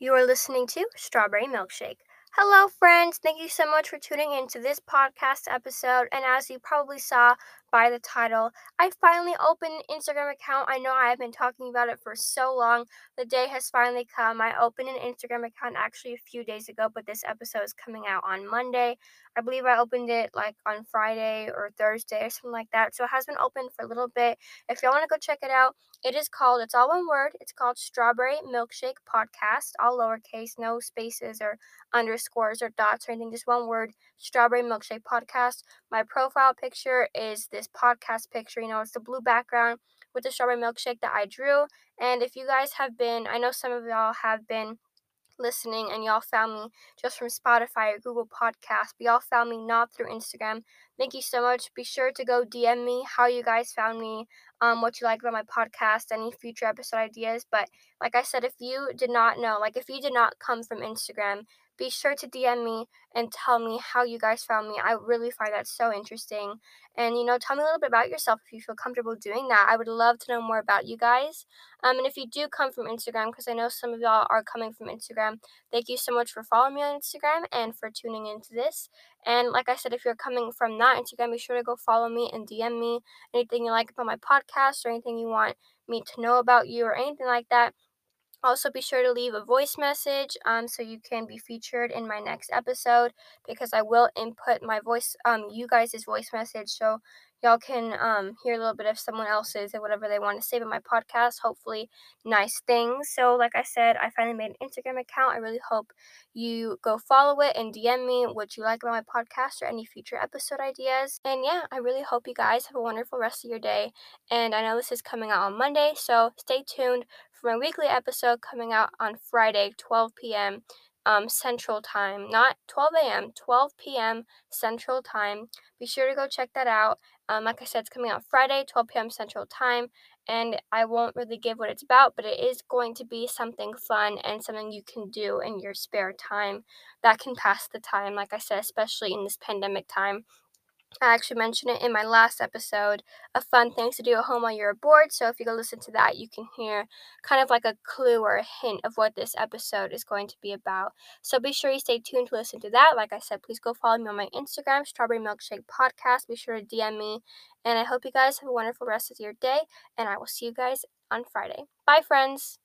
You are listening to Strawberry Milkshake. Hello, friends. Thank you so much for tuning in to this podcast episode. And as you probably saw by the title, I finally opened an Instagram account. I know I have been talking about it for so long. The day has finally come. I opened an Instagram account actually a few days ago, but this episode is coming out on Monday. I believe I opened it like on Friday or Thursday or something like that. So it has been open for a little bit. If y'all want to go check it out, it is called, it's all one word. It's called Strawberry Milkshake Podcast, all lowercase, no spaces or underscores or dots or anything, just one word, Strawberry Milkshake Podcast. My profile picture is this podcast picture. You know, it's the blue background with the strawberry milkshake that I drew. And if you guys have been, I know some of y'all have been listening and y'all found me just from Spotify or Google Podcast, but y'all found me not through Instagram. Thank you so much. Be sure to go DM me how you guys found me, um, what you like about my podcast, any future episode ideas. But like I said, if you did not know, like if you did not come from Instagram, be sure to DM me and tell me how you guys found me. I really find that so interesting. And, you know, tell me a little bit about yourself if you feel comfortable doing that. I would love to know more about you guys. Um, and if you do come from Instagram, because I know some of y'all are coming from Instagram, thank you so much for following me on Instagram and for tuning into this. And like I said, if you're coming from that Instagram, be sure to go follow me and DM me anything you like about my podcast or anything you want me to know about you or anything like that. Also, be sure to leave a voice message um, so you can be featured in my next episode because I will input my voice, um, you guys' voice message so y'all can um, hear a little bit of someone else's and whatever they want to say about my podcast. Hopefully, nice things. So, like I said, I finally made an Instagram account. I really hope you go follow it and DM me what you like about my podcast or any future episode ideas. And yeah, I really hope you guys have a wonderful rest of your day. And I know this is coming out on Monday, so stay tuned for my weekly episode coming out on Friday, 12 p.m um, Central Time, not 12 a.m., 12 p.m. Central Time. Be sure to go check that out. Um, like I said, it's coming out Friday, 12 p.m. Central Time, and I won't really give what it's about, but it is going to be something fun and something you can do in your spare time that can pass the time, like I said, especially in this pandemic time. I actually mentioned it in my last episode of fun things to do at home while you're bored. So if you go listen to that, you can hear kind of like a clue or a hint of what this episode is going to be about. So be sure you stay tuned to listen to that. Like I said, please go follow me on my Instagram, Strawberry Milkshake Podcast. Be sure to DM me. And I hope you guys have a wonderful rest of your day. And I will see you guys on Friday. Bye, friends.